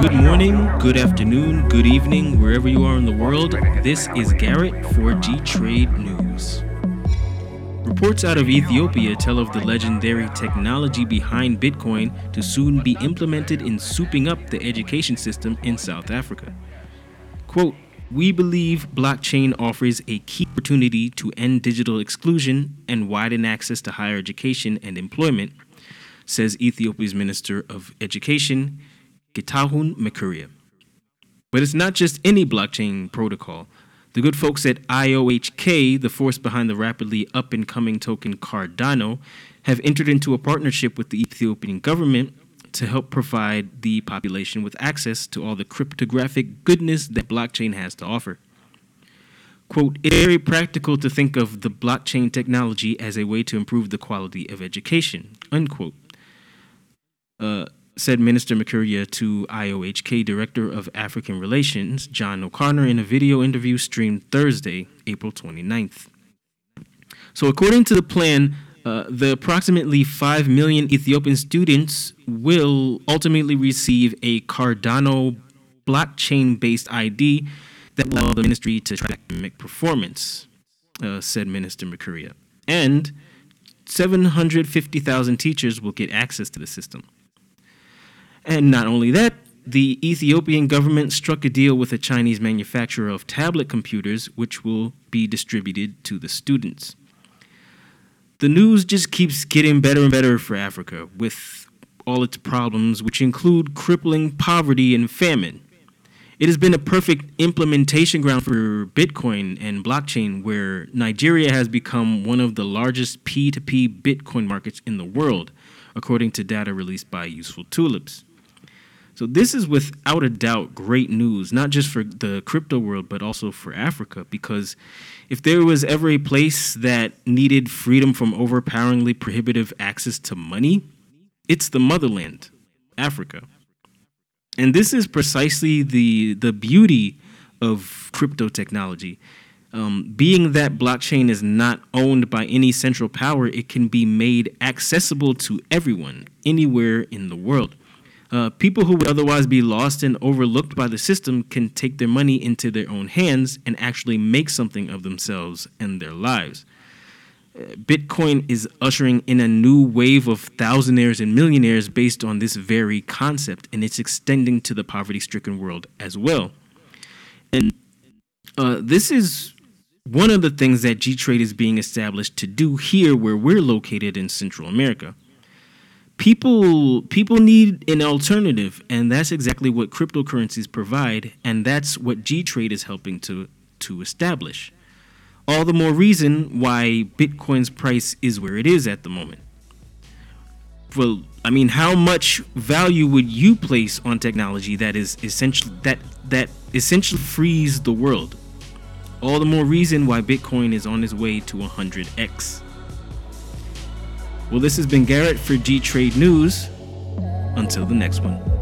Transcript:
Good morning, good afternoon, good evening, wherever you are in the world. This is Garrett for G Trade News. Reports out of Ethiopia tell of the legendary technology behind Bitcoin to soon be implemented in souping up the education system in South Africa. Quote, we believe blockchain offers a key opportunity to end digital exclusion and widen access to higher education and employment, says Ethiopia's Minister of Education, Mekuria. But it's not just any blockchain protocol. The good folks at IOHK, the force behind the rapidly up and coming token Cardano, have entered into a partnership with the Ethiopian government to help provide the population with access to all the cryptographic goodness that blockchain has to offer. Quote, it's very practical to think of the blockchain technology as a way to improve the quality of education, unquote. Uh, said Minister Mekuria to IOHK Director of African Relations, John O'Connor, in a video interview streamed Thursday, April 29th. So, according to the plan, uh, the approximately 5 million Ethiopian students will ultimately receive a Cardano blockchain based ID that will allow the ministry to track academic performance, uh, said Minister Mekuria. And 750,000 teachers will get access to the system. And not only that, the Ethiopian government struck a deal with a Chinese manufacturer of tablet computers, which will be distributed to the students. The news just keeps getting better and better for Africa, with all its problems, which include crippling poverty and famine. It has been a perfect implementation ground for Bitcoin and blockchain, where Nigeria has become one of the largest P2P Bitcoin markets in the world, according to data released by Useful Tulips. So this is without a doubt great news, not just for the crypto world, but also for Africa. Because if there was ever a place that needed freedom from overpoweringly prohibitive access to money, it's the motherland, Africa. And this is precisely the the beauty of crypto technology. Um, being that blockchain is not owned by any central power, it can be made accessible to everyone, anywhere in the world. Uh, people who would otherwise be lost and overlooked by the system can take their money into their own hands and actually make something of themselves and their lives. Uh, Bitcoin is ushering in a new wave of thousandaires and millionaires based on this very concept, and it's extending to the poverty stricken world as well. And uh, this is one of the things that G Trade is being established to do here, where we're located in Central America people people need an alternative and that's exactly what cryptocurrencies provide and that's what g-trade is helping to to establish. All the more reason why bitcoin's price is where it is at the moment. Well i mean how much value would you place on technology that is essentially that that essentially frees the world? All the more reason why bitcoin is on its way to 100x well, this has been Garrett for G Trade News. Until the next one.